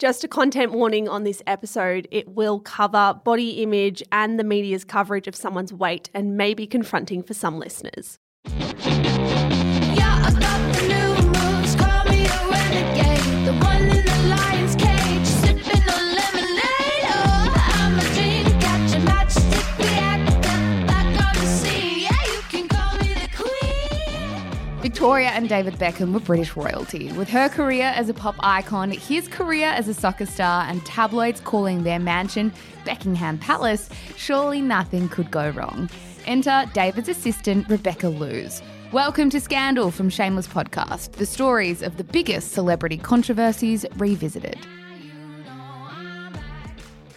Just a content warning on this episode it will cover body image and the media's coverage of someone's weight and may be confronting for some listeners. Victoria and David Beckham were British royalty. With her career as a pop icon, his career as a soccer star, and tabloids calling their mansion Beckingham Palace, surely nothing could go wrong. Enter David's assistant, Rebecca Loos. Welcome to Scandal from Shameless Podcast, the stories of the biggest celebrity controversies revisited.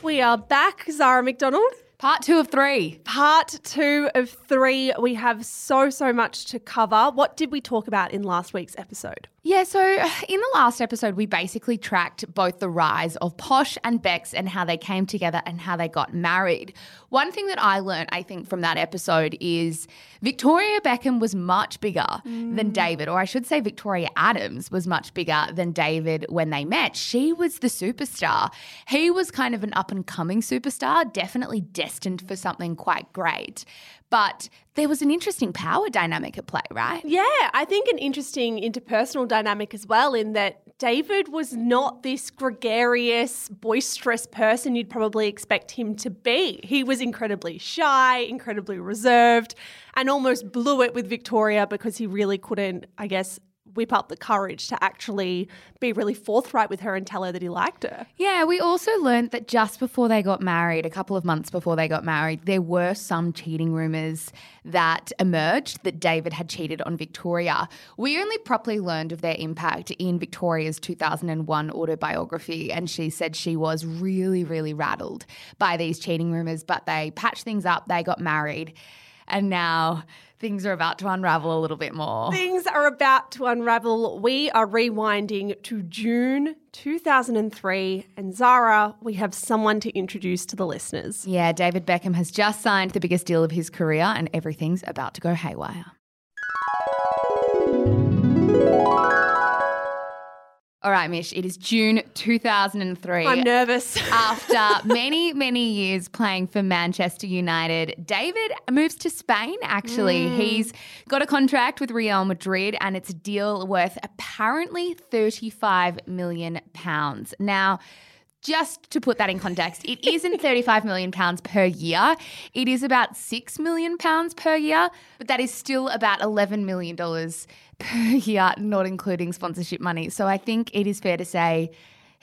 We are back, Zara McDonald. Part two of three. Part two of three. We have so, so much to cover. What did we talk about in last week's episode? Yeah, so in the last episode, we basically tracked both the rise of Posh and Bex and how they came together and how they got married. One thing that I learned, I think, from that episode is Victoria Beckham was much bigger than mm. David, or I should say, Victoria Adams was much bigger than David when they met. She was the superstar. He was kind of an up and coming superstar, definitely destined for something quite great. But there was an interesting power dynamic at play, right? Yeah, I think an interesting interpersonal dynamic as well, in that David was not this gregarious, boisterous person you'd probably expect him to be. He was incredibly shy, incredibly reserved, and almost blew it with Victoria because he really couldn't, I guess, whip up the courage to actually be really forthright with her and tell her that he liked her. Yeah, we also learned that just before they got married, a couple of months before they got married, there were some cheating rumors that emerged that David had cheated on Victoria. We only properly learned of their impact in Victoria's 2001 autobiography, and she said she was really, really rattled by these cheating rumors, but they patched things up, they got married, and now things are about to unravel a little bit more. Things are about to unravel. We are rewinding to June 2003. And Zara, we have someone to introduce to the listeners. Yeah, David Beckham has just signed the biggest deal of his career, and everything's about to go haywire. All right, Mish, it is June 2003. I'm nervous. After many, many years playing for Manchester United, David moves to Spain, actually. Hmm. He's got a contract with Real Madrid and it's a deal worth apparently 35 million pounds. Now, just to put that in context, it isn't 35 million pounds per year. It is about 6 million pounds per year, but that is still about 11 million dollars per year, not including sponsorship money. So I think it is fair to say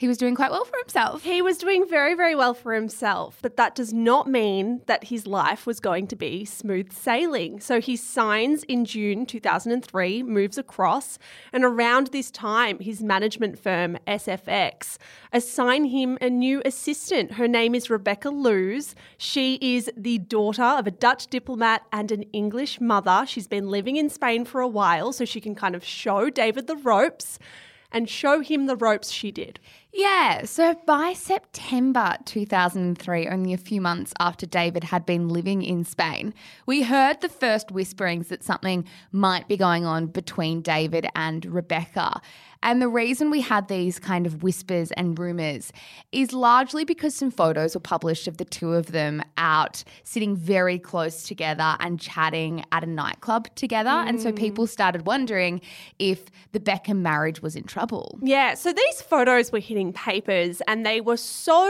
he was doing quite well for himself. He was doing very, very well for himself, but that does not mean that his life was going to be smooth sailing. So he signs in June 2003, moves across, and around this time, his management firm, SFX, assign him a new assistant. Her name is Rebecca Loos. She is the daughter of a Dutch diplomat and an English mother. She's been living in Spain for a while, so she can kind of show David the ropes and show him the ropes she did. Yeah, so by September 2003, only a few months after David had been living in Spain, we heard the first whisperings that something might be going on between David and Rebecca. And the reason we had these kind of whispers and rumors is largely because some photos were published of the two of them out sitting very close together and chatting at a nightclub together. And so mm. people started wondering if the Beckham marriage was in trouble. Yeah, so these photos were hitting papers and they were so.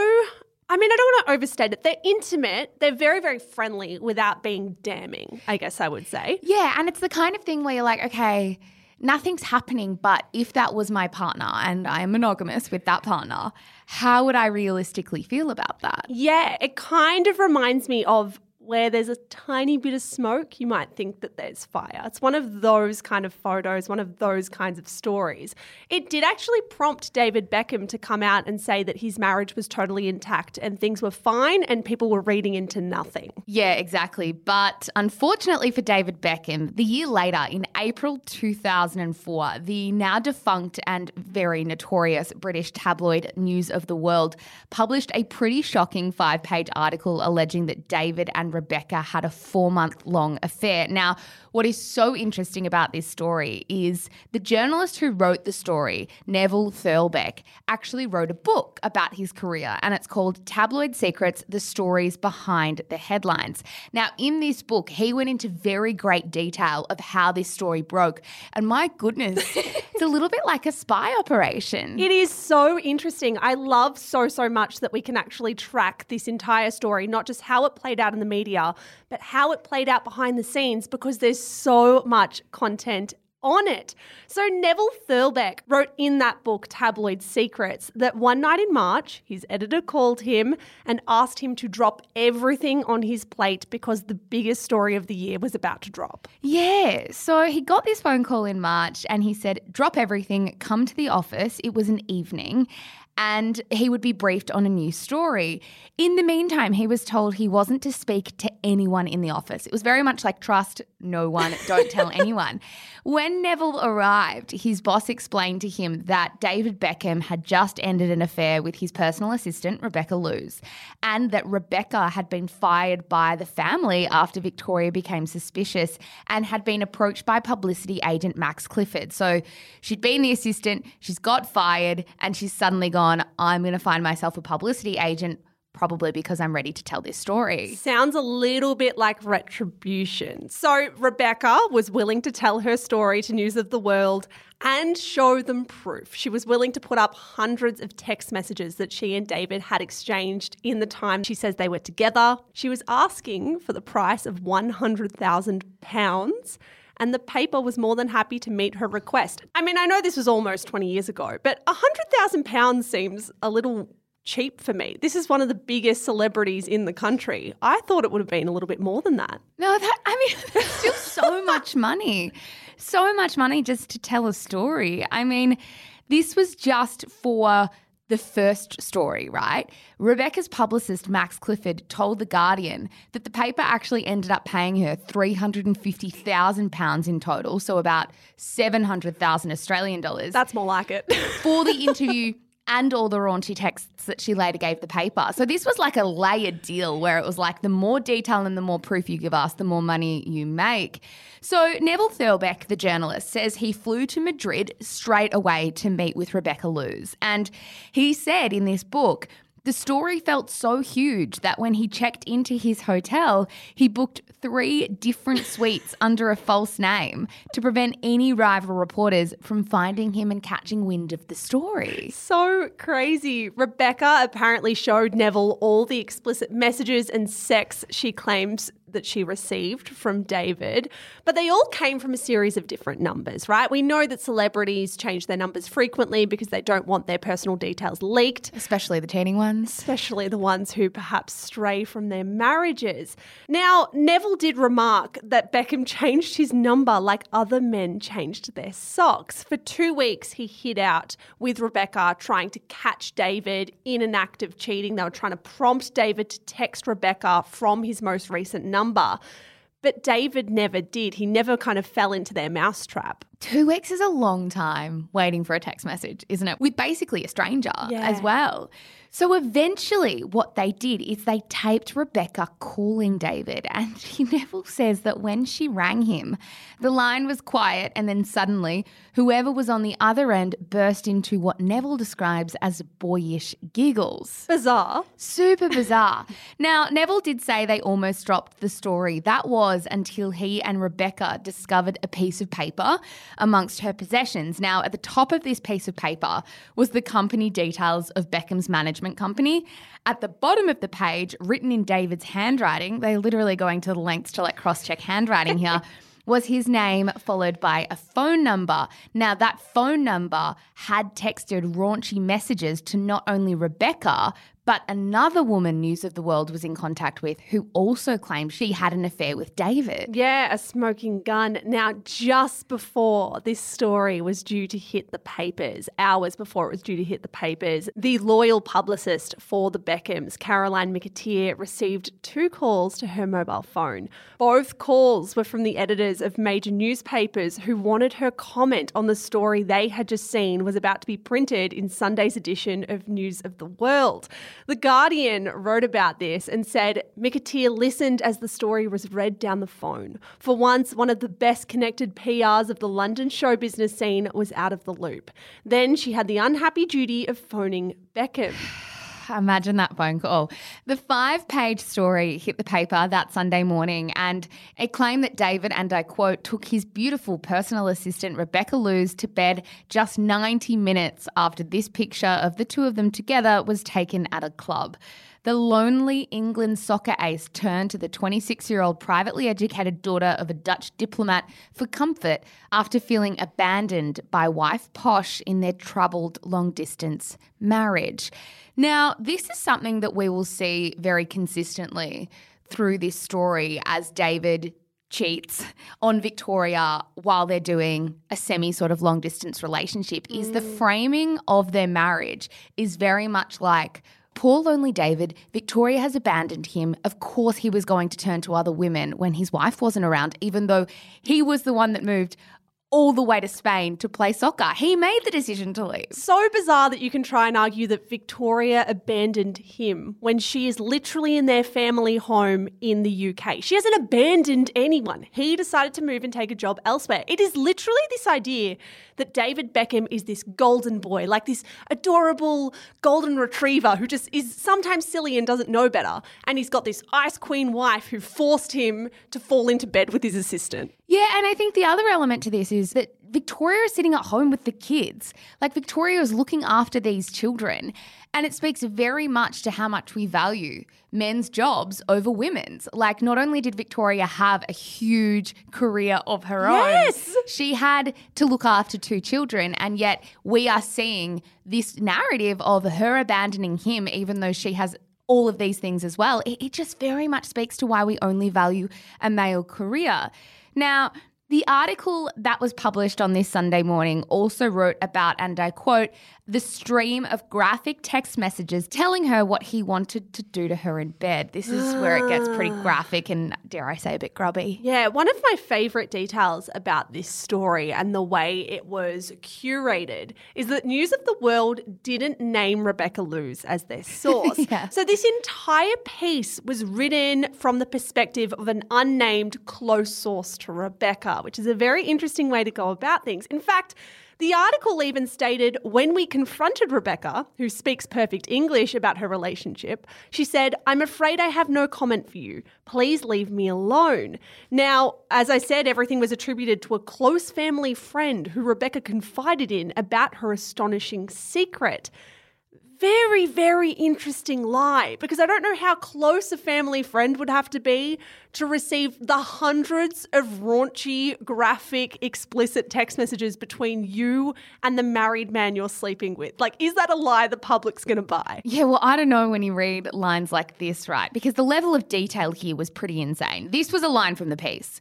I mean, I don't want to overstate it. They're intimate. They're very, very friendly without being damning, I guess I would say. Yeah, and it's the kind of thing where you're like, okay, nothing's happening, but if that was my partner and I am monogamous with that partner, how would I realistically feel about that? Yeah, it kind of reminds me of where there's a tiny bit of smoke, you might think that there's fire. It's one of those kind of photos, one of those kinds of stories. It did actually prompt David Beckham to come out and say that his marriage was totally intact and things were fine and people were reading into nothing. Yeah, exactly. But unfortunately for David Beckham, the year later, in April 2004, the now defunct and very notorious British tabloid News of the World published a pretty shocking five page article alleging that David and Rebecca had a four month long affair. Now, what is so interesting about this story is the journalist who wrote the story, Neville Thurlbeck, actually wrote a book about his career, and it's called Tabloid Secrets The Stories Behind the Headlines. Now, in this book, he went into very great detail of how this story broke. And my goodness, it's a little bit like a spy operation. It is so interesting. I love so, so much that we can actually track this entire story, not just how it played out in the media, but how it played out behind the scenes because there's so much content on it. So Neville Thurlbeck wrote in that book, Tabloid Secrets, that one night in March, his editor called him and asked him to drop everything on his plate because the biggest story of the year was about to drop. Yeah. So he got this phone call in March and he said, drop everything, come to the office. It was an evening. And he would be briefed on a new story. In the meantime, he was told he wasn't to speak to anyone in the office. It was very much like trust no one, don't tell anyone. When Neville arrived, his boss explained to him that David Beckham had just ended an affair with his personal assistant, Rebecca Loos, and that Rebecca had been fired by the family after Victoria became suspicious and had been approached by publicity agent Max Clifford. So she'd been the assistant, she's got fired, and she's suddenly gone, I'm going to find myself a publicity agent. Probably because I'm ready to tell this story. Sounds a little bit like retribution. So, Rebecca was willing to tell her story to News of the World and show them proof. She was willing to put up hundreds of text messages that she and David had exchanged in the time she says they were together. She was asking for the price of £100,000 and the paper was more than happy to meet her request. I mean, I know this was almost 20 years ago, but £100,000 seems a little cheap for me. This is one of the biggest celebrities in the country. I thought it would have been a little bit more than that. No, that I mean, that's still so much money. So much money just to tell a story. I mean, this was just for the first story, right? Rebecca's publicist, Max Clifford, told The Guardian that the paper actually ended up paying her £350,000 in total, so about 700,000 Australian dollars, That's more like it. for the interview and all the raunchy texts that she later gave the paper. So this was like a layered deal where it was like the more detail and the more proof you give us, the more money you make. So Neville Thurlbeck, the journalist, says he flew to Madrid straight away to meet with Rebecca Loos. And he said in this book, the story felt so huge that when he checked into his hotel, he booked three different suites under a false name to prevent any rival reporters from finding him and catching wind of the story. so crazy. Rebecca apparently showed Neville all the explicit messages and sex she claims that she received from David, but they all came from a series of different numbers, right? We know that celebrities change their numbers frequently because they don't want their personal details leaked. Especially the cheating ones. especially the ones who perhaps stray from their marriages. Now, Neville did remark that Beckham changed his number like other men changed their socks. For two weeks, he hid out with Rebecca, trying to catch David in an act of cheating. They were trying to prompt David to text Rebecca from his most recent number. But David never did. He never kind of fell into their mousetrap. Two weeks is a long time waiting for a text message, isn't it? With basically a stranger Yeah. as well. So eventually, what they did is they taped Rebecca calling David, and he Neville says that when she rang him, the line was quiet, and then suddenly, whoever was on the other end burst into what Neville describes as boyish giggles. Bizarre. Super bizarre. now, Neville did say they almost dropped the story. That was until he and Rebecca discovered a piece of paper amongst her possessions. Now, at the top of this piece of paper was the company details of Beckham's management company. At the bottom of the page, written in David's handwriting, they're literally going to the lengths to like cross check handwriting here. was his name followed by a phone number. Now, that phone number had texted raunchy messages to not only Rebecca, but another woman News of the World was in contact with who also claimed she had an affair with David. Yeah, a smoking gun. Now, just before this story was due to hit the papers, hours before it was due to hit the papers, the loyal publicist for the Beckhams, Caroline McAteer, received two calls to her mobile phone. Both calls were from the editors of major newspapers who wanted her comment on the story they had just seen was about to be printed in Sunday's edition of News of the World. The Guardian wrote about this and said McAteer listened as the story was read down the phone. For once, one of the best connected PRs of the London show business scene was out of the loop. Then she had the unhappy duty of phoning Beckham. Imagine that phone call. The five page story hit the paper that Sunday morning and it claimed that David, and I quote, took his beautiful personal assistant Rebecca Loos to bed just 90 minutes after this picture of the two of them together was taken at a club. The lonely England soccer ace turned to the 26 year old privately educated daughter of a Dutch diplomat for comfort after feeling abandoned by wife Posh in their troubled long distance marriage. Now, this is something that we will see very consistently through this story as David cheats on Victoria while they're doing a semi sort of long distance relationship is the mm. framing of their marriage is very much like Poor lonely David, Victoria has abandoned him. Of course, he was going to turn to other women when his wife wasn't around, even though he was the one that moved all the way to Spain to play soccer. He made the decision to leave. So bizarre that you can try and argue that Victoria abandoned him when she is literally in their family home in the UK. She hasn't abandoned anyone. He decided to move and take a job elsewhere. It is literally this idea that David Beckham is this golden boy, like this adorable golden retriever who just is sometimes silly and doesn't know better. And he's got this ice queen wife who forced him to fall into bed with his assistant. Yeah, and I think the other element to this is that Victoria is sitting at home with the kids. Like Victoria is looking after these children. And it speaks very much to how much we value men's jobs over women's. Like, not only did Victoria have a huge career of her Yes! own, she had to look after two children. And yet, we are seeing this narrative of her abandoning him, even though she has all of these things as well. It, it just very much speaks to why we only value a male career. Now, the article that was published on this Sunday morning also wrote about, and I quote, the stream of graphic text messages telling her what he wanted to do to her in bed. This is where it gets pretty graphic and, dare I say, a bit grubby. Yeah, one of my favorite details about this story and the way it was curated is that News of the World didn't name Rebecca Loos as their source. Yeah. So this entire piece was written from the perspective of an unnamed close source to Rebecca, which is a very interesting way to go about things. In fact, the article even stated when we confronted Rebecca, who speaks perfect English, about her relationship, she said, I'm afraid I have no comment for you. Please leave me alone. Now, as I said, everything was attributed to a close family friend who Rebecca confided in about her astonishing secret very, very interesting lie because I don't know how close a family friend would have to be to receive the hundreds of raunchy, graphic, explicit text messages between you and the married man you're sleeping with. Like, is that a lie the public's going to buy? Yeah, well, I don't know when you read lines like this, right? Because the level of detail here was pretty insane. This was a line from the piece.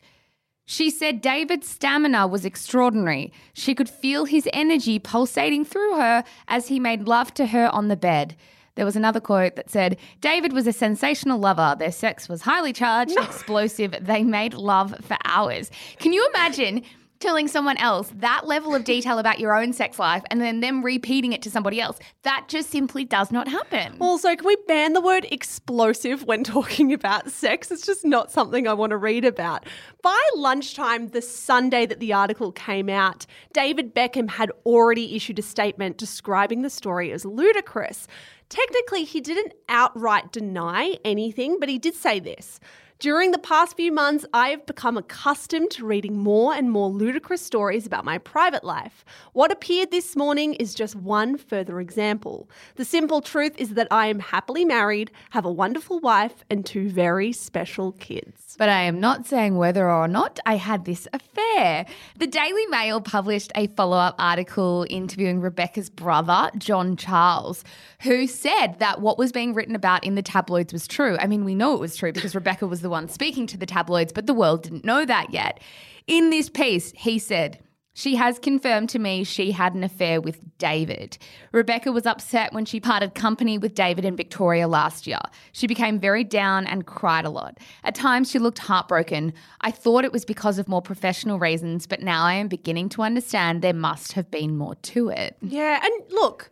She said David's stamina was extraordinary. She could feel his energy pulsating through her as he made love to her on the bed. There was another quote that said, David was a sensational lover. Their sex was highly charged, explosive. They made love for hours. Can you imagine telling someone else that level of detail about your own sex life and then them repeating it to somebody else? That just simply does not happen. Also, can we ban the word explosive when talking about sex? It's just not something I want to read about. By lunchtime, the Sunday that the article came out, David Beckham had already issued a statement describing the story as ludicrous. Technically, he didn't outright deny anything, but he did say this. During the past few months, I have become accustomed to reading more and more ludicrous stories about my private life. What appeared this morning is just one further example. The simple truth is that I am happily married, have a wonderful wife, and two very special kids. But I am not saying whether or not I had this affair. The Daily Mail published a follow up article interviewing Rebecca's brother, John Charles, who said that what was being written about in the tabloids was true. I mean, we know it was true because Rebecca was the one speaking to the tabloids, but the world didn't know that yet. In this piece, he said, she has confirmed to me she had an affair with David. Rebecca was upset when she parted company with David and Victoria last year. She became very down and cried a lot. At times, she looked heartbroken. I thought it was because of more professional reasons, but now I am beginning to understand there must have been more to it. Yeah, and look,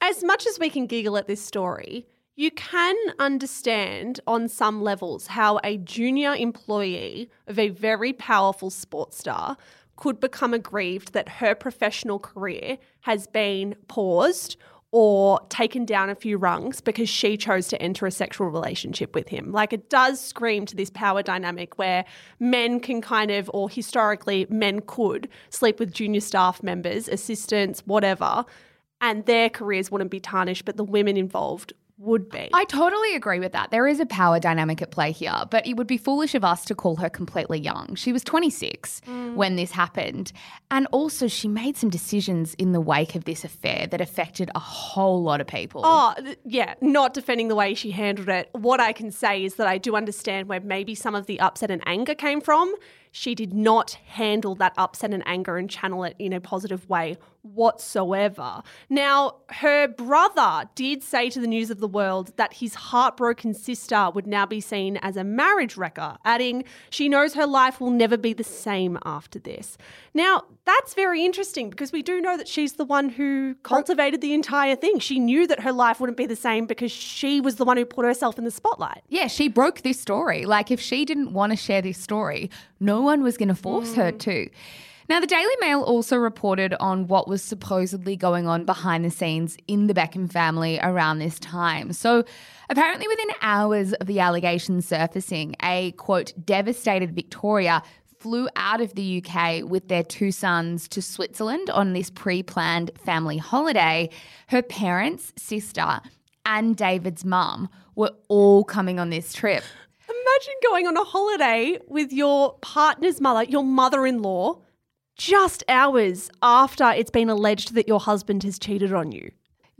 as much as we can giggle at this story, You can understand on some levels how a junior employee of a very powerful sports star could become aggrieved that her professional career has been paused or taken down a few rungs because she chose to enter a sexual relationship with him. Like it does scream to this power dynamic where men can kind of, or historically, men could sleep with junior staff members, assistants, whatever, and their careers wouldn't be tarnished, but the women involved would be. I totally agree with that. There is a power dynamic at play here, but it would be foolish of us to call her completely young. She was 26 mm. when this happened. And also, she made some decisions in the wake of this affair that affected a whole lot of people. Oh, yeah, not defending the way she handled it. What I can say is that I do understand where maybe some of the upset and anger came from. She did not handle that upset and anger and channel it in a positive way whatsoever. Now, her brother did say to the News of the World that his heartbroken sister would now be seen as a marriage wrecker, adding, she knows her life will never be the same after this. Now, that's very interesting because we do know that she's the one who cultivated the entire thing. She knew that her life wouldn't be the same because she was the one who put herself in the spotlight. Yeah, she broke this story. Like, if she didn't want to share this story, no one was going to force her mm. to. Now, the Daily Mail also reported on what was supposedly going on behind the scenes in the Beckham family around this time. So, apparently, within hours of the allegations surfacing, a quote, devastated Victoria flew out of the UK with their two sons to Switzerland on this pre planned family holiday. Her parents, sister, and David's mum were all coming on this trip. Imagine going on a holiday with your partner's mother, your mother in law, just hours after it's been alleged that your husband has cheated on you.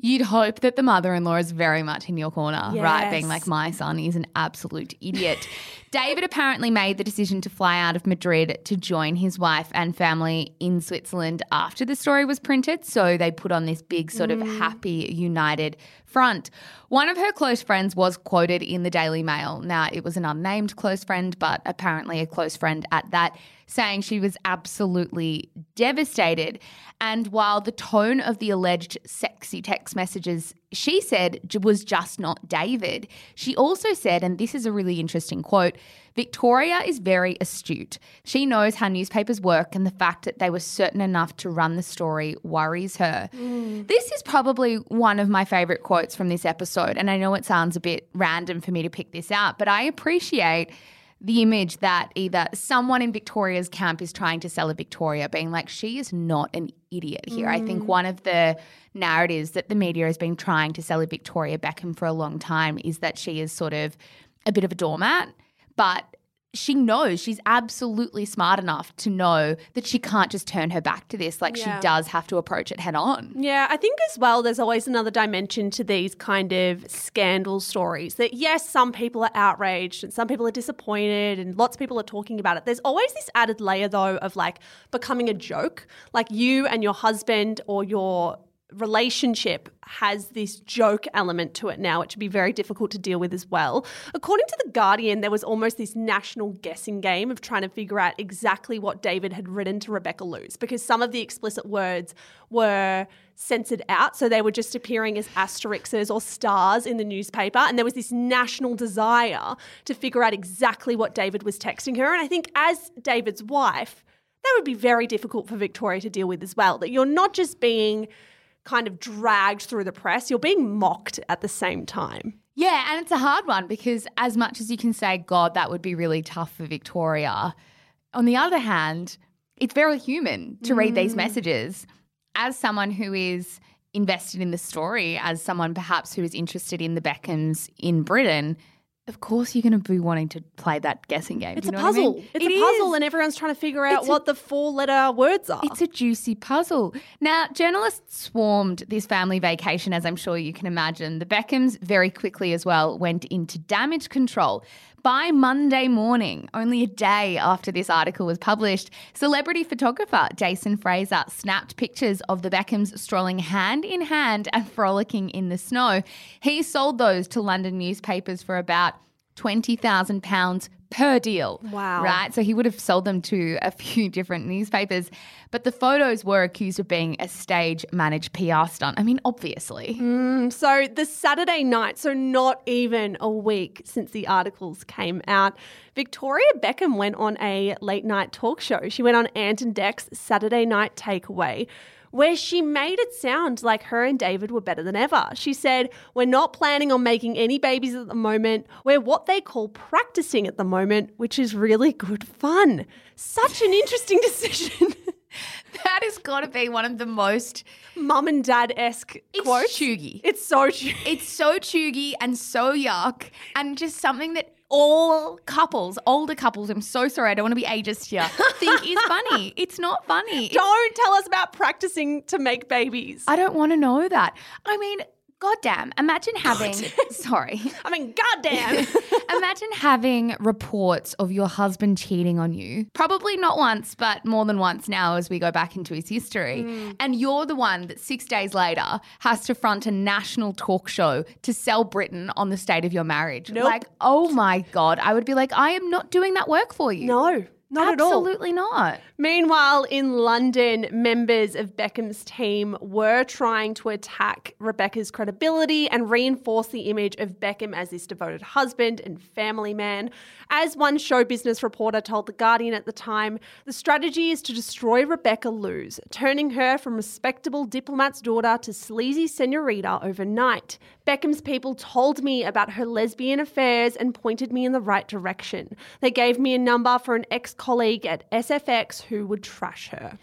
You'd hope that the mother in law is very much in your corner, right? Being like, my son is an absolute idiot. David apparently made the decision to fly out of Madrid to join his wife and family in Switzerland after the story was printed. So they put on this big, sort of mm. happy, united front. One of her close friends was quoted in the Daily Mail. Now, it was an unnamed close friend, but apparently a close friend at that, saying she was absolutely devastated. And while the tone of the alleged sexy text messages she said was just not David, she also said, and this is a really interesting quote Victoria is very astute. She knows how newspapers work, and the fact that they were certain enough to run the story worries her. Mm. This is probably one of my favorite quotes from this episode. And I know it sounds a bit random for me to pick this out, but I appreciate the image that either someone in Victoria's camp is trying to sell a Victoria, being like, she is not an idiot here. I think mm. one of the narratives that the media has been trying to sell a Victoria Beckham for a long time is that she is sort of a bit of a doormat, but she knows she's absolutely smart enough to know that she can't just turn her back to this. Like Yeah. she does have to approach it head on. Yeah, I think as well, there's always another dimension to these kind of scandal stories. That yes, some people are outraged and some people are disappointed, and lots of people are talking about it. There's always this added layer, though, of like becoming a joke. Like you and your husband or your relationship has this joke element to it now, which would be very difficult to deal with as well. According to The Guardian, there was almost this national guessing game of trying to figure out exactly what David had written to Rebecca Loos because some of the explicit words were censored out. So they were just appearing as asterisks or stars in the newspaper. And there was this national desire to figure out exactly what David was texting her. And I think as David's wife, that would be very difficult for Victoria to deal with as well. That you're not just being kind of dragged through the press, you're being mocked at the same time. Yeah, and it's a hard one because as much as you can say, God, that would be really tough for Victoria, on the other hand, it's very human to read these mm. messages. As someone who is invested in the story, as someone perhaps who is interested in the Beckhams in Britain, of course you're going to be wanting to play that guessing game. It's You a know what I mean? puzzle. It's It a puzzle, and everyone's trying to figure out It's a- what the four letter words are. It's a juicy puzzle. Now, journalists swarmed this family vacation, as I'm sure you can imagine. The Beckhams very quickly as well went into damage control. By Monday morning, only a day after this article was published, celebrity photographer Jason Fraser snapped pictures of the Beckhams strolling hand in hand and frolicking in the snow. He sold those to London newspapers for about £20,000 per deal. Wow. Right? So he would have sold them to a few different newspapers. But the photos were accused of being a stage managed PR stunt. I mean, obviously. Mm, so the Saturday night, so not even a week since the articles came out, Victoria Beckham went on a late night talk show. She went on Ant and Dec's Saturday Night Takeaway. Where she made it sound like her and David were better than ever. She said, We're not planning on making any babies at the moment. We're what they call practicing at the moment, which is really good fun. Such an interesting decision. That has got to be one of the most Mum and dad esque it's quotes. chuggy. It's so true. It's so chuggy and so yuck and just something that all couples, older couples, I'm so sorry, I don't want to be ageist here, think is funny. It's not funny. It's- Don't tell us about practicing to make babies. I don't want to know that. I mean, goddamn, imagine having, sorry, I mean, goddamn. imagine having reports of your husband cheating on you. Probably not once, but more than once now as we go back into his history. Mm. And you're the one that six days later has to front a national talk show to sell Britain on the state of your marriage. Nope. Like, oh my God, I would be like, I am not doing that work for you. no, not at all. Absolutely not. Meanwhile, in London, members of Beckham's team were trying to attack Rebecca's credibility and reinforce the image of Beckham as this devoted husband and family man. As one show business reporter told The Guardian at the time, the strategy is to destroy Rebecca Loos, turning her from respectable diplomat's daughter to sleazy senorita overnight. Beckham's people told me about her lesbian affairs and pointed me in the right direction. They gave me a number for an ex colleague at SFX who would trash her.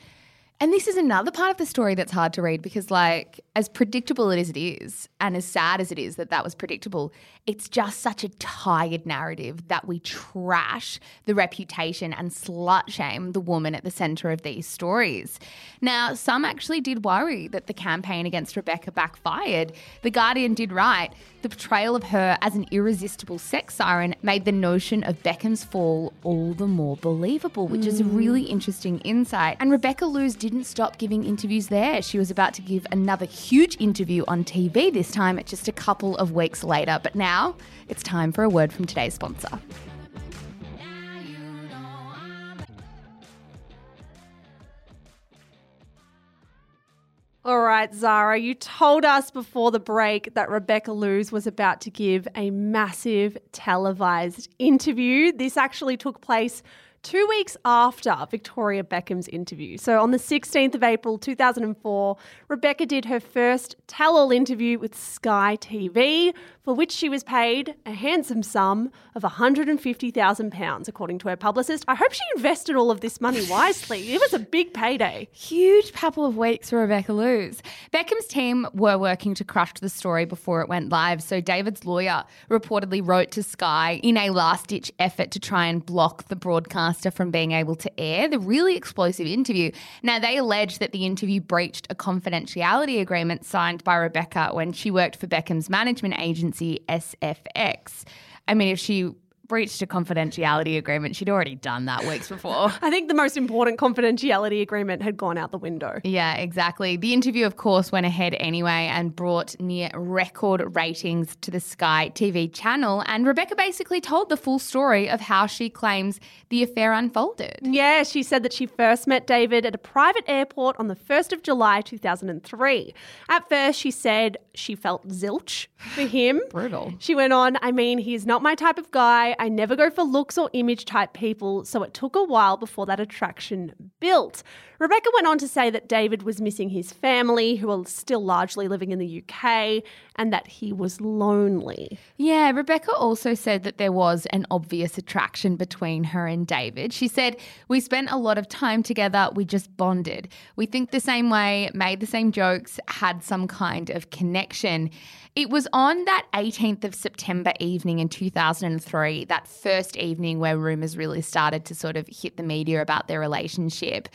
And this is another part of the story that's hard to read because, like, as predictable as it is, and as sad as it is that that was predictable, it's just such a tired narrative that we trash the reputation and slut shame the woman at the center of these stories. Now, some actually did worry that the campaign against Rebecca backfired. The Guardian did write the portrayal of her as an irresistible sex siren made the notion of Beckham's fall all the more believable, which is a hmm. really interesting insight. And Rebecca Loos didn't stop giving interviews there. She was about to give another huge interview on TV this time, just a couple of weeks later. But now it's time for a word from today's sponsor. All right, Zara, you told us before the break that Rebecca Loos was about to give a massive televised interview. This actually took place two weeks after Victoria Beckham's interview. So on the 16th of April 2004, Rebecca did her first tell all interview with Sky TV, for which she was paid a handsome sum of £150,000, according to her publicist. I hope she invested all of this money wisely. It was a big payday. Huge couple of weeks for Rebecca Loos. Beckham's team were working to craft the story before it went live, so David's lawyer reportedly wrote to Sky in a last ditch effort to try and block the broadcaster from being able to air the really explosive interview. Now, they allege that the interview breached a confidentiality agreement signed by Rebecca when she worked for Beckham's management agency, SFX. I mean, if she breached a confidentiality agreement, she'd already done that weeks before. I think the most important confidentiality agreement had gone out the window. Yeah, exactly. The interview, of course, went ahead anyway and brought near record ratings to the Sky TV channel. And Rebecca basically told the full story of how she claims the affair unfolded. Yeah, she said that she first met David at a private airport on the 1st of July 2003. At first, she said she felt zilch for him. Brutal. She went on, I mean, he's not my type of guy. I never go for looks or image type people, so it took a while before that attraction built. Rebecca went on to say that David was missing his family, who are still largely living in the UK, and that he was lonely. Yeah, Rebecca also said that there was an obvious attraction between her and David. She said, We spent a lot of time together, we just bonded. We think the same way, made the same jokes, had some kind of connection. It was on that 18th of September evening in 2003, that first evening where rumours really started to sort of hit the media about their relationship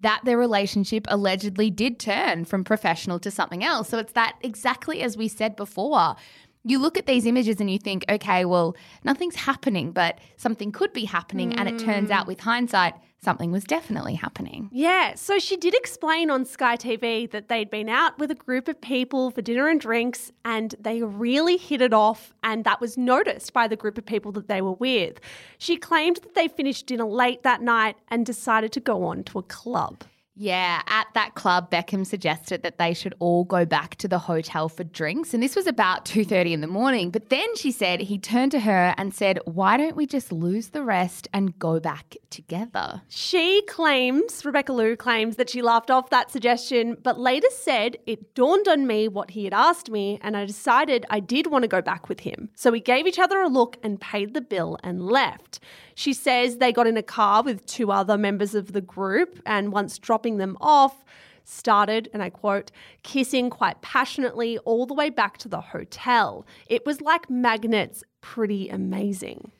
that their relationship allegedly did turn from professional to something else. So it's that exactly as we said before. you look at these images and you think, okay, well, nothing's happening, but something could be happening. And it turns out mm. with hindsight, something was definitely happening. Yeah, so she did explain on Sky TV that they'd been out with a group of people for dinner and drinks and they really hit it off, and that was noticed by the group of people that they were with. She claimed that they finished dinner late that night and decided to go on to a club. Yeah, at that club, Beckham suggested that they should all go back to the hotel for drinks, and this was about two thirty in the morning. But then she said he turned to her and said, "Why don't we just lose the rest and go back together?" She claims, Rebecca Lou claims that she laughed off that suggestion, but later said it dawned on me what he had asked me, and I decided I did want to go back with him. So we gave each other a look and paid the bill and left. She says they got in a car with two other members of the group, and once dropping them off, started, and I quote, kissing quite passionately all the way back to the hotel. It was like magnets, pretty amazing.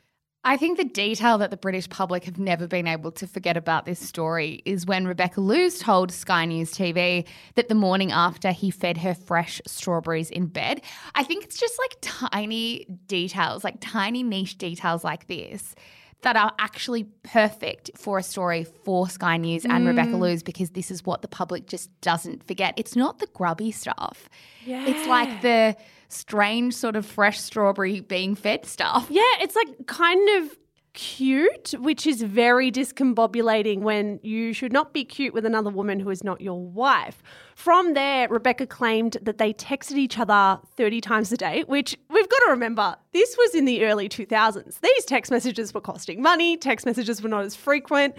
I think the detail that the British public have never been able to forget about this story is when Rebecca Lewis told Sky News TV that the morning after he fed her fresh strawberries in bed. I think it's just like tiny details, like tiny niche details like this. That are actually perfect for a story for Sky News and Rebecca mm. Lewis because this is what the public just doesn't forget. It's not the grubby stuff. Yeah. It's like the strange sort of fresh strawberry being fed stuff. Yeah, it's like kind of cute, which is very discombobulating when you should not be cute with another woman who is not your wife. From there, Rebecca claimed that they texted each other 30 times a day, which we've got to remember, this was in the early 2000s. These text messages were costing money, text messages were not as frequent.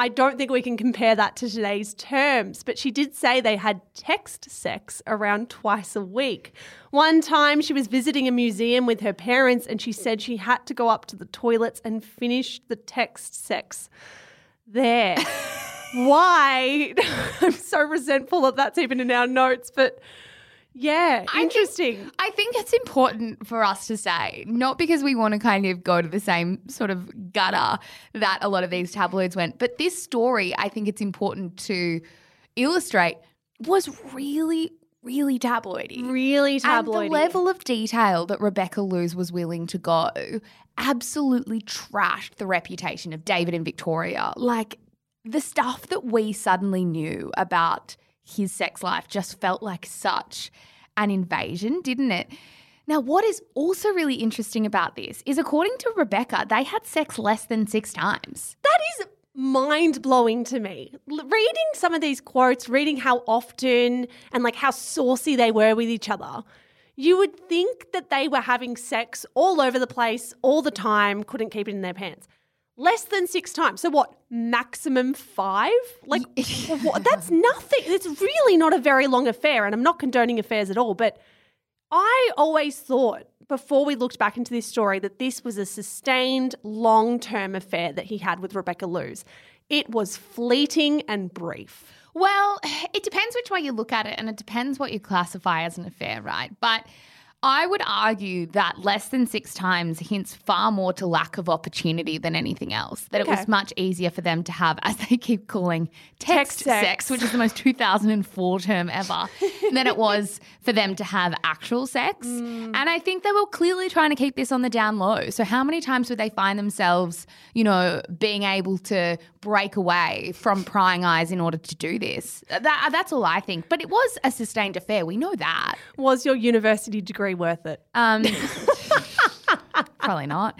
I don't think we can compare that to today's terms, but she did say they had text sex around twice a week. One time she was visiting a museum with her parents and she said she had to go up to the toilets and finish the text sex there. Why? I'm so resentful that that's even in our notes, but yeah, interesting. I think it's important for us to say, not because we want to kind of go to the same sort of gutter that a lot of these tabloids went, but this story, I think it's important to illustrate, was really, really tabloidy. really And tabloidy. the level of detail that Rebecca Loos was willing to go absolutely trashed the reputation of David and Victoria. Like the stuff that we suddenly knew about his sex life just felt like such an invasion, didn't it? Now, what is also really interesting about this is according to Rebecca, they had sex less than six times. That is mind blowing to me. L- reading some of these quotes, reading how often and like how saucy they were with each other, you would think that they were having sex all over the place, all the time, couldn't keep it in their pants. Less than six times. So what? Maximum five? Like what? that's nothing. It's really not a very long affair, and I'm not condoning affairs at all. But I always thought before we looked back into this story that this was a sustained long term affair that he had with Rebecca Loos. It was fleeting and brief. Well, it depends which way you look at it, and it depends what you classify as an affair, right? But I would argue that less than six times hints far more to lack of opportunity than anything else. That it was much easier for them to have, as they keep calling, text, Text sex. sex, which is the most 2004 term ever, than it was for them to have actual sex. Mm. And I think they were clearly trying to keep this on the down low. So, how many times would they find themselves, you know, being able to break away from prying eyes in order to do this? That, that's all I think. But it was a sustained affair. We know that. Was your university degree worth it? Um, probably not.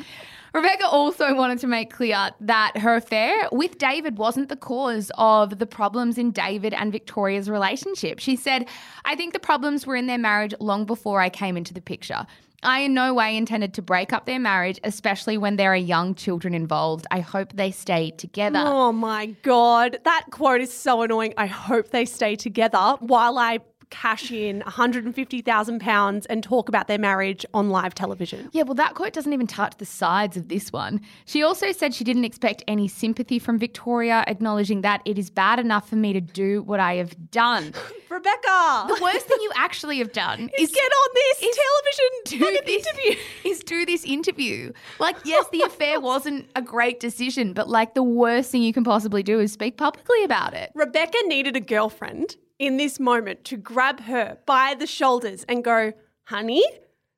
Rebecca also wanted to make clear that her affair with David wasn't the cause of the problems in David and Victoria's relationship. She said, I think the problems were in their marriage long before I came into the picture. I in no way intended to break up their marriage, especially when there are young children involved. I hope they stay together. Oh my God. That quote is so annoying. I hope they stay together while I cash in £150,000 and talk about their marriage on live television. Yeah, well, that quote doesn't even touch the sides of this one. She also said she didn't expect any sympathy from Victoria, acknowledging that it is bad enough for me to do what I have done. Rebecca! The worst thing you actually have done is is get on this is television do this interview. Is do this interview. Like, yes, the affair wasn't a great decision, but like the worst thing you can possibly do is speak publicly about it. Rebecca needed a girlfriend in this moment to grab her by the shoulders and go, honey,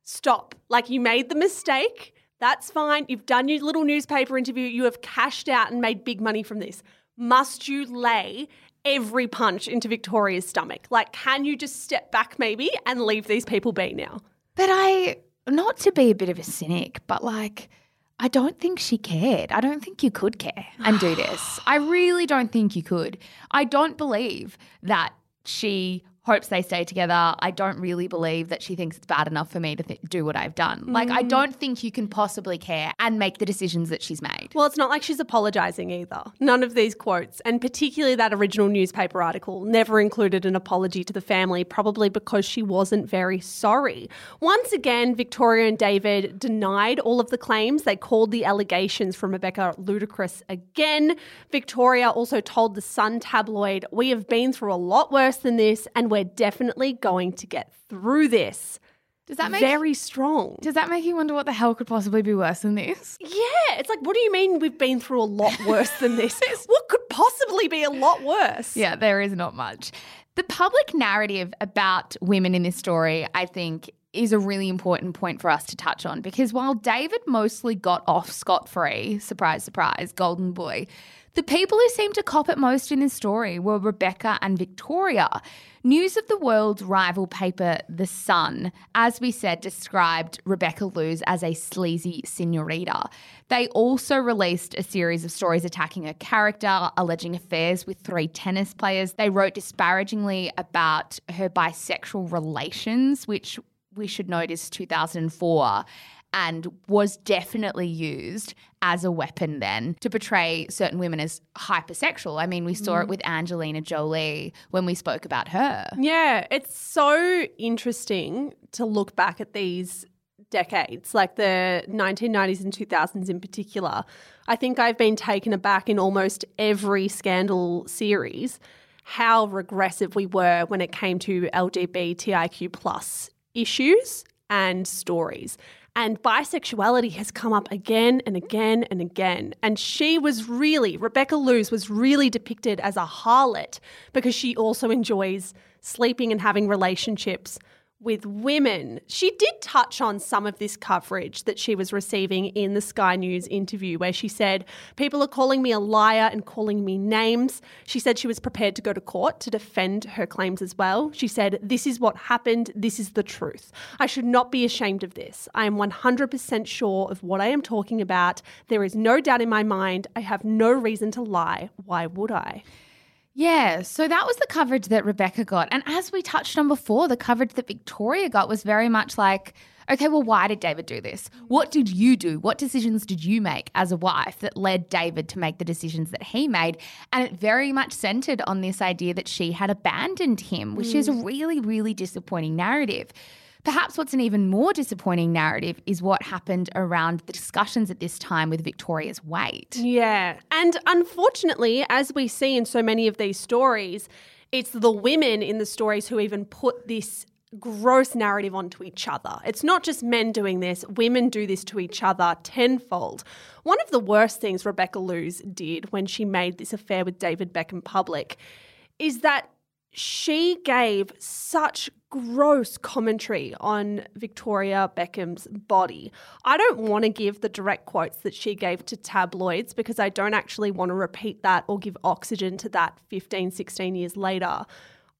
stop. Like you made the mistake. That's fine. You've done your little newspaper interview. You have cashed out and made big money from this. Must you lay every punch into Victoria's stomach? Like, can you just step back maybe and leave these people be now? But I, not to be a bit of a cynic, but like, I don't think she cared. I don't think you could care and do this. I really don't think you could. I don't believe that she hopes they stay together. I don't really believe that she thinks it's bad enough for me to th- do what I've done. Like, I mm. don't think you can possibly care and make the decisions that she's made. Well, it's not like she's apologizing either. None of these quotes, and particularly that original newspaper article, never included an apology to the family, probably because she wasn't very sorry. Once again, Victoria and David denied all of the claims. They called the allegations from Rebecca ludicrous again. Victoria also told the Sun tabloid, We have been through a lot worse than this, and we're definitely going to get through this. Does that make very strong? Does that make you wonder what the hell could possibly be worse than this? Yeah, it's like, what do you mean we've been through a lot worse than this? what could possibly be a lot worse? Yeah, there is not much. The public narrative about women in this story, I think, is a really important point for us to touch on because while David mostly got off scot free, surprise, surprise, golden boy, the people who seemed to cop it most in this story were Rebecca and Victoria. News of the World's rival paper, The Sun, as we said, described Rebecca Loos as a sleazy senorita. They also released a series of stories attacking her character, alleging affairs with three tennis players. They wrote disparagingly about her bisexual relations, which we should note is 2004 and was definitely used as a weapon then to portray certain women as hypersexual. I mean, we saw it mm. with Angelina Jolie when we spoke about her. Yeah, it's so interesting to look back at these decades, like the 1990s and 2000s in particular. I think I've been taken aback in almost every scandal series how regressive we were when it came to LGBTIQ plus issues and stories. And bisexuality has come up again and again and again. And she was really, Rebecca Loos was really depicted as a harlot because she also enjoys sleeping and having relationships with women. She did touch on some of this coverage that she was receiving in the Sky News interview, where she said, People are calling me a liar and calling me names. She said she was prepared to go to court to defend her claims as well. She said, This is what happened. This is the truth. I should not be ashamed of this. I am 100% sure of what I am talking about. There is no doubt in my mind. I have no reason to lie. Why would I? Yeah, so that was the coverage that Rebecca got. And as we touched on before, the coverage that Victoria got was very much like, okay, well, why did David do this? What did you do? What decisions did you make as a wife that led David to make the decisions that he made? And it very much centered on this idea that she had abandoned him, which is a mm. really, really disappointing narrative. Perhaps what's an even more disappointing narrative is what happened around the discussions at this time with Victoria's weight. Yeah. And unfortunately, as we see in so many of these stories, it's the women in the stories who even put this gross narrative onto each other. It's not just men doing this, women do this to each other tenfold. One of the worst things Rebecca Loos did when she made this affair with David Beckham public is that she gave such gross commentary on Victoria Beckham's body. I don't want to give the direct quotes that she gave to tabloids because I don't actually want to repeat that or give oxygen to that 15, 16 years later.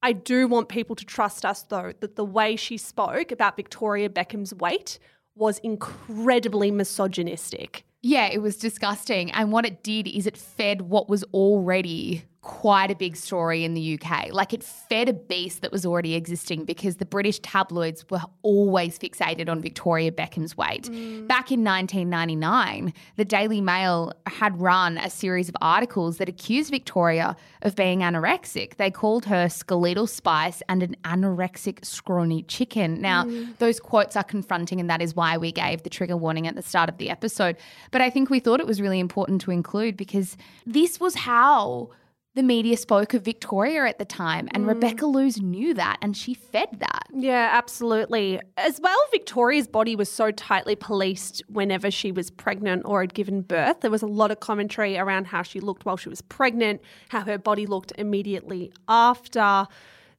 I do want people to trust us, though, that the way she spoke about Victoria Beckham's weight was incredibly misogynistic. Yeah, it was disgusting. And what it did is it fed what was already quite a big story in the UK. Like it fed a beast that was already existing because the British tabloids were always fixated on Victoria Beckham's weight. Mm. Back in 1999, the Daily Mail had run a series of articles that accused Victoria of being anorexic. They called her skeletal spice and an anorexic scrawny chicken. Now, mm. those quotes are confronting, and that is why we gave the trigger warning at the start of the episode. But I think we thought it was really important to include because this was how the media spoke of Victoria at the time, and mm. Rebecca Loos knew that and she fed that. Yeah, absolutely. As well, Victoria's body was so tightly policed whenever she was pregnant or had given birth. There was a lot of commentary around how she looked while she was pregnant, how her body looked immediately after.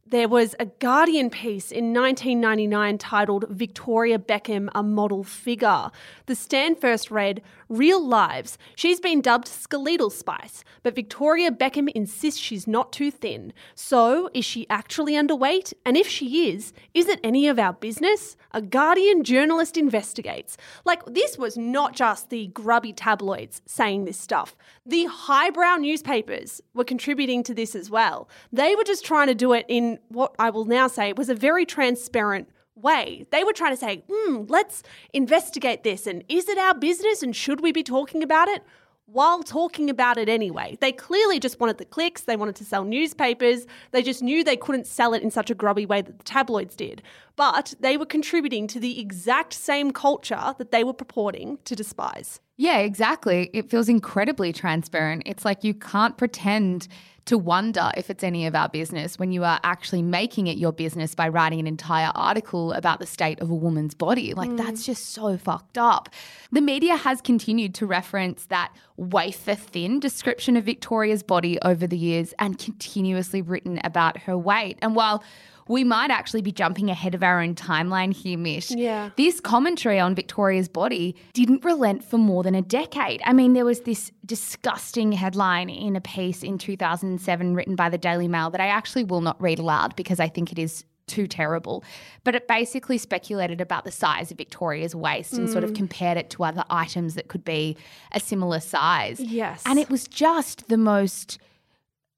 There was a Guardian piece in 1999 titled Victoria Beckham, a Model Figure. The stand first read, Real Lives. She's been dubbed skeletal spice, but Victoria Beckham insists she's not too thin. So, is she actually underweight? And if she is, is it any of our business? A Guardian journalist investigates. Like, this was not just the grubby tabloids saying this stuff. The highbrow newspapers were contributing to this as well. They were just trying to do it in what I will now say was a very transparent way. They were trying to say, hmm, let's investigate this and is it our business and should we be talking about it? While talking about it anyway. They clearly just wanted the clicks, they wanted to sell newspapers, they just knew they couldn't sell it in such a grubby way that the tabloids did. But they were contributing to the exact same culture that they were purporting to despise. Yeah, exactly. It feels incredibly transparent. It's like you can't pretend to wonder if it's any of our business when you are actually making it your business by writing an entire article about the state of a woman's body. Like, mm. that's just so fucked up. The media has continued to reference that wafer thin description of Victoria's body over the years and continuously written about her weight. And while we might actually be jumping ahead of our own timeline here, Mish. Yeah. This commentary on Victoria's body didn't relent for more than a decade. I mean, there was this disgusting headline in a piece in 2007 written by the Daily Mail that I actually will not read aloud because I think it is too terrible. But it basically speculated about the size of Victoria's waist and sort of mm. compared it to other items that could be a similar size. Yes. And it was just the most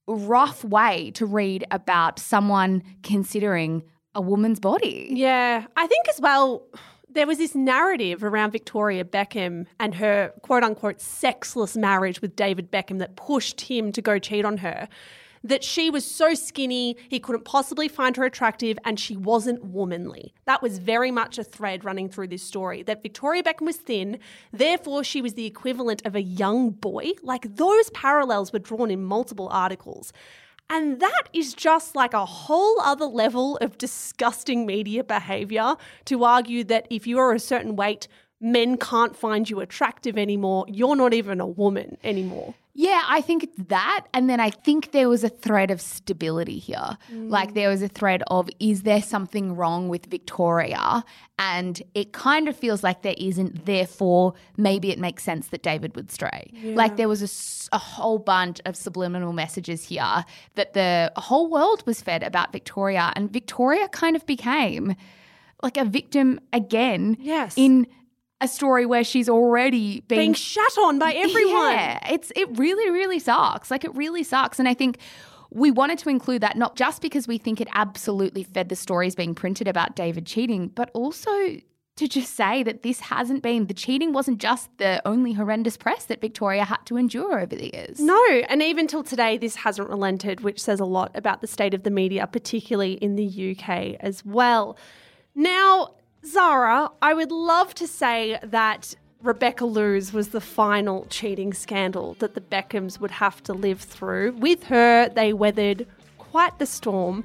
rough way to read about someone considering a woman's body. Yeah, I think as well, there was this narrative around Victoria Beckham and her quote unquote sexless marriage with David Beckham that pushed him to go cheat on her. That she was so skinny, he couldn't possibly find her attractive, and she wasn't womanly. That was very much a thread running through this story. That Victoria Beckham was thin, therefore, she was the equivalent of a young boy. Like those parallels were drawn in multiple articles. And that is just like a whole other level of disgusting media behavior to argue that if you are a certain weight, men can't find you attractive anymore. You're not even a woman anymore. Yeah, I think it's that. And then I think there was a thread of stability here. Mm. Like there was a thread of, is there something wrong with Victoria? And it kind of feels like there isn't. Therefore, maybe it makes sense that David would stray. Like there was a whole bunch of subliminal messages here that the whole world was fed about Victoria. And Victoria kind of became like a victim again Yes. in a story where she's already been Being shat on by everyone. yeah, it's it really really sucks. Like it really sucks, and I think we wanted to include that not just because we think it absolutely fed the stories being printed about David cheating, but also to just say that this hasn't been the cheating wasn't just the only horrendous press that Victoria had to endure over the years. No, and even till today, this hasn't relented, which says a lot about the state of the media, particularly in the UK as well. Now, Zara, I would love to say that Rebecca Loos was the final cheating scandal that the Beckhams would have to live through. With her, they weathered quite the storm,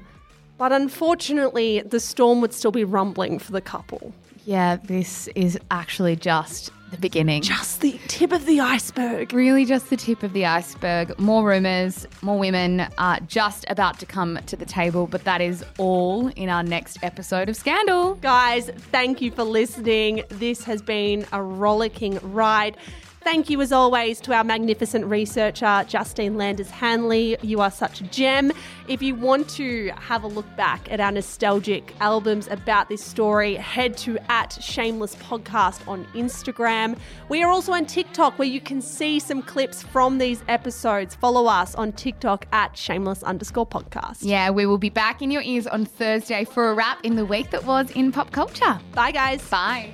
but unfortunately, the storm would still be rumbling for the couple. Yeah, this is actually just the beginning. Just the tip of the iceberg. Really, just the tip of the iceberg. More rumors, more women are just about to come to the table, but that is all in our next episode of Scandal. Guys, thank you for listening. This has been a rollicking ride. Thank you, as always, to our magnificent researcher, Justine Landers Hanley. You are such a gem. If you want to have a look back at our nostalgic albums about this story, head to at Shameless Podcast on Instagram. We are also on TikTok where you can see some clips from these episodes. Follow us on TikTok at Shameless underscore podcast. Yeah, we will be back in your ears on Thursday for a wrap in the week that was in pop culture. Bye, guys. Bye.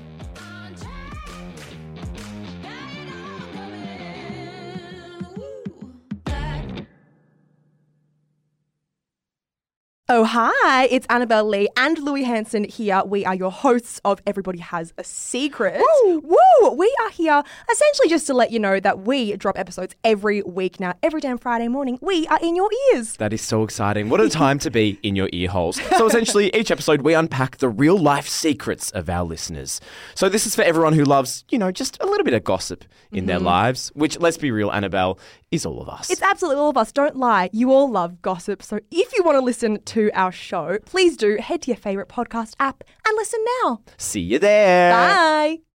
Oh, hi, it's Annabelle Lee and Louis Hanson here. We are your hosts of Everybody Has a Secret. Woo! Woo! We are here essentially just to let you know that we drop episodes every week now. Every damn Friday morning, we are in your ears. That is so exciting. What a time to be in your ear holes. So, essentially, each episode we unpack the real life secrets of our listeners. So, this is for everyone who loves, you know, just a little bit of gossip in their mm-hmm. lives, which, let's be real, Annabelle, is all of us. It's absolutely all of us. Don't lie. You all love gossip. So if you want to listen to our show, please do head to your favorite podcast app and listen now. See you there. Bye.